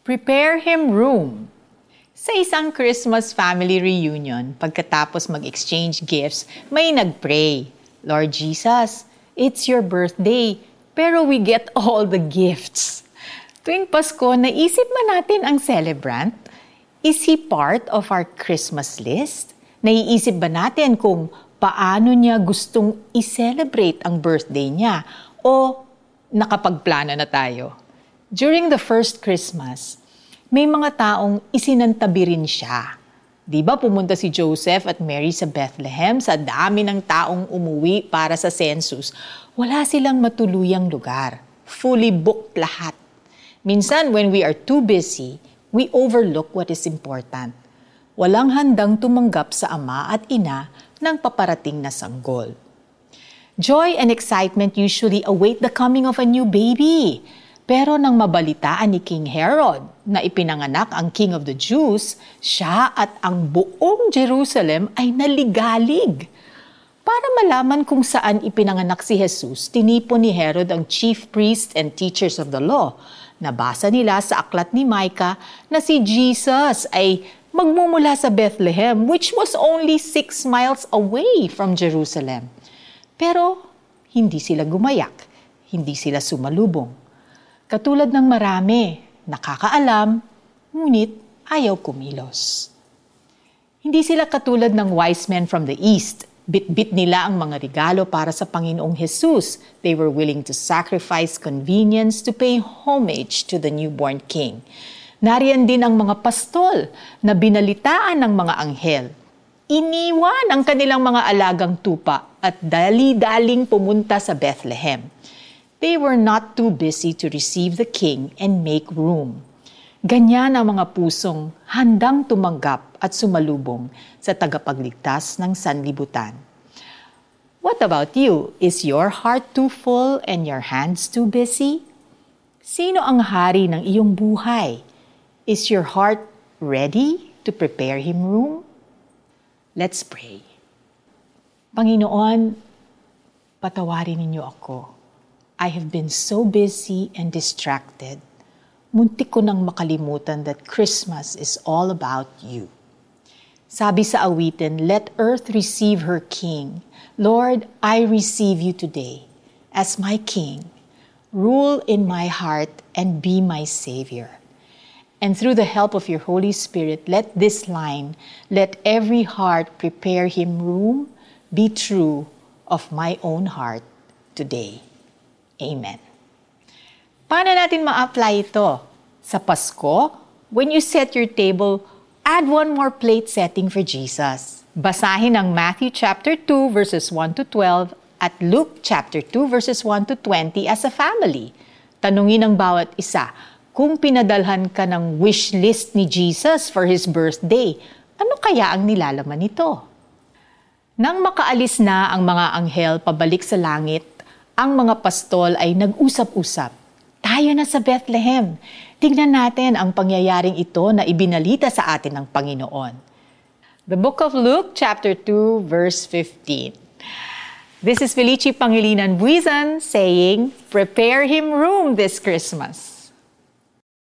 Prepare him room. Sa isang Christmas family reunion, pagkatapos mag-exchange gifts, may nagpray, Lord Jesus, it's your birthday, pero we get all the gifts. Tuwing Pasko, naisip ba natin ang celebrant? Is he part of our Christmas list? Naiisip ba natin kung paano niya gustong i-celebrate ang birthday niya? O nakapagplano na tayo? During the first Christmas, may mga taong isinantabi rin siya. Di ba pumunta si Joseph at Mary sa Bethlehem sa dami ng taong umuwi para sa census. Wala silang matuluyang lugar. Fully booked lahat. Minsan when we are too busy, we overlook what is important. Walang handang tumanggap sa ama at ina ng paparating na sanggol. Joy and excitement usually await the coming of a new baby. Pero nang mabalitaan ni King Herod na ipinanganak ang King of the Jews, siya at ang buong Jerusalem ay naligalig. Para malaman kung saan ipinanganak si Jesus, tinipon ni Herod ang chief priests and teachers of the law. Nabasa nila sa aklat ni Micah na si Jesus ay magmumula sa Bethlehem, which was only six miles away from Jerusalem. Pero hindi sila gumayak, hindi sila sumalubong. Katulad ng marami, nakakaalam, ngunit ayaw kumilos. Hindi sila katulad ng wise men from the east. Bit-bit nila ang mga regalo para sa Panginoong Jesus. They were willing to sacrifice convenience to pay homage to the newborn king. Nariyan din ang mga pastol na binalitaan ng mga anghel. Iniwan ang kanilang mga alagang tupa at dali-daling pumunta sa Bethlehem they were not too busy to receive the king and make room. Ganyan ang mga pusong handang tumanggap at sumalubong sa tagapagligtas ng sanlibutan. What about you? Is your heart too full and your hands too busy? Sino ang hari ng iyong buhay? Is your heart ready to prepare him room? Let's pray. Panginoon, patawarin ninyo ako I have been so busy and distracted. Muntik ko nang makalimutan that Christmas is all about you. Sabi sa awitin, Let earth receive her king. Lord, I receive you today as my king. Rule in my heart and be my savior. And through the help of your Holy Spirit, let this line, let every heart prepare him room, be true of my own heart today. Amen. Paano natin ma-apply ito? Sa Pasko, when you set your table, add one more plate setting for Jesus. Basahin ang Matthew chapter 2 verses 1 to 12 at Luke chapter 2 verses 1 to 20 as a family. Tanungin ng bawat isa, kung pinadalhan ka ng wish list ni Jesus for His birthday, ano kaya ang nilalaman nito? Nang makaalis na ang mga anghel pabalik sa langit, ang mga pastol ay nag-usap-usap. Tayo na sa Bethlehem. Tingnan natin ang pangyayaring ito na ibinalita sa atin ng Panginoon. The book of Luke, chapter 2, verse 15. This is Felici Pangilinan Buizan saying, Prepare him room this Christmas.